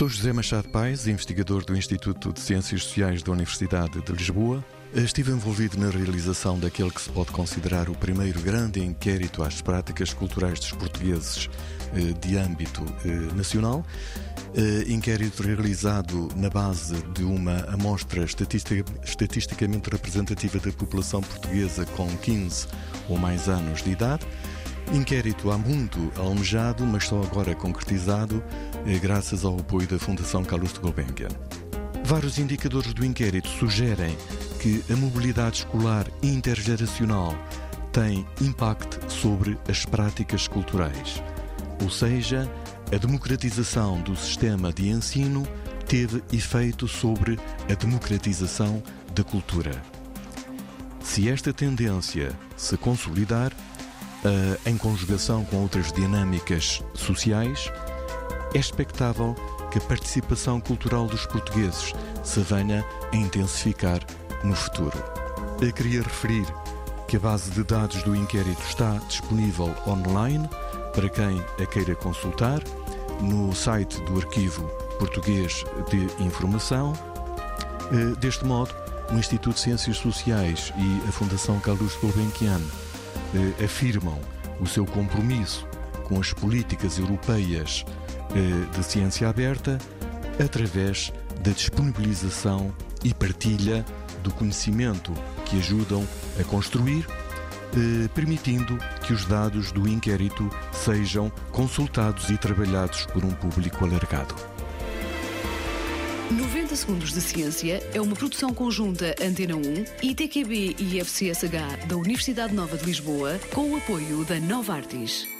Sou José Machado Paes, investigador do Instituto de Ciências Sociais da Universidade de Lisboa. Estive envolvido na realização daquele que se pode considerar o primeiro grande inquérito às práticas culturais dos portugueses eh, de âmbito eh, nacional. Eh, inquérito realizado na base de uma amostra estatisticamente representativa da população portuguesa com 15 ou mais anos de idade. Inquérito há muito almejado, mas só agora concretizado, graças ao apoio da Fundação Carlos de Gulbenkian. Vários indicadores do inquérito sugerem que a mobilidade escolar intergeracional tem impacto sobre as práticas culturais. Ou seja, a democratização do sistema de ensino teve efeito sobre a democratização da cultura. Se esta tendência se consolidar, em conjugação com outras dinâmicas sociais, é expectável que a participação cultural dos portugueses se venha a intensificar no futuro. Eu queria referir que a base de dados do inquérito está disponível online para quem a queira consultar no site do Arquivo Português de Informação. Eh, deste modo, o Instituto de Ciências Sociais e a Fundação Carlos Gulbenkian eh, afirmam o seu compromisso com as políticas europeias eh, de ciência aberta através da disponibilização e partilha do conhecimento que ajudam a construir, eh, permitindo que os dados do inquérito sejam consultados e trabalhados por um público alargado. 90 Segundos de Ciência é uma produção conjunta Antena 1, ITQB e FCSH da Universidade Nova de Lisboa, com o apoio da Nova Artis.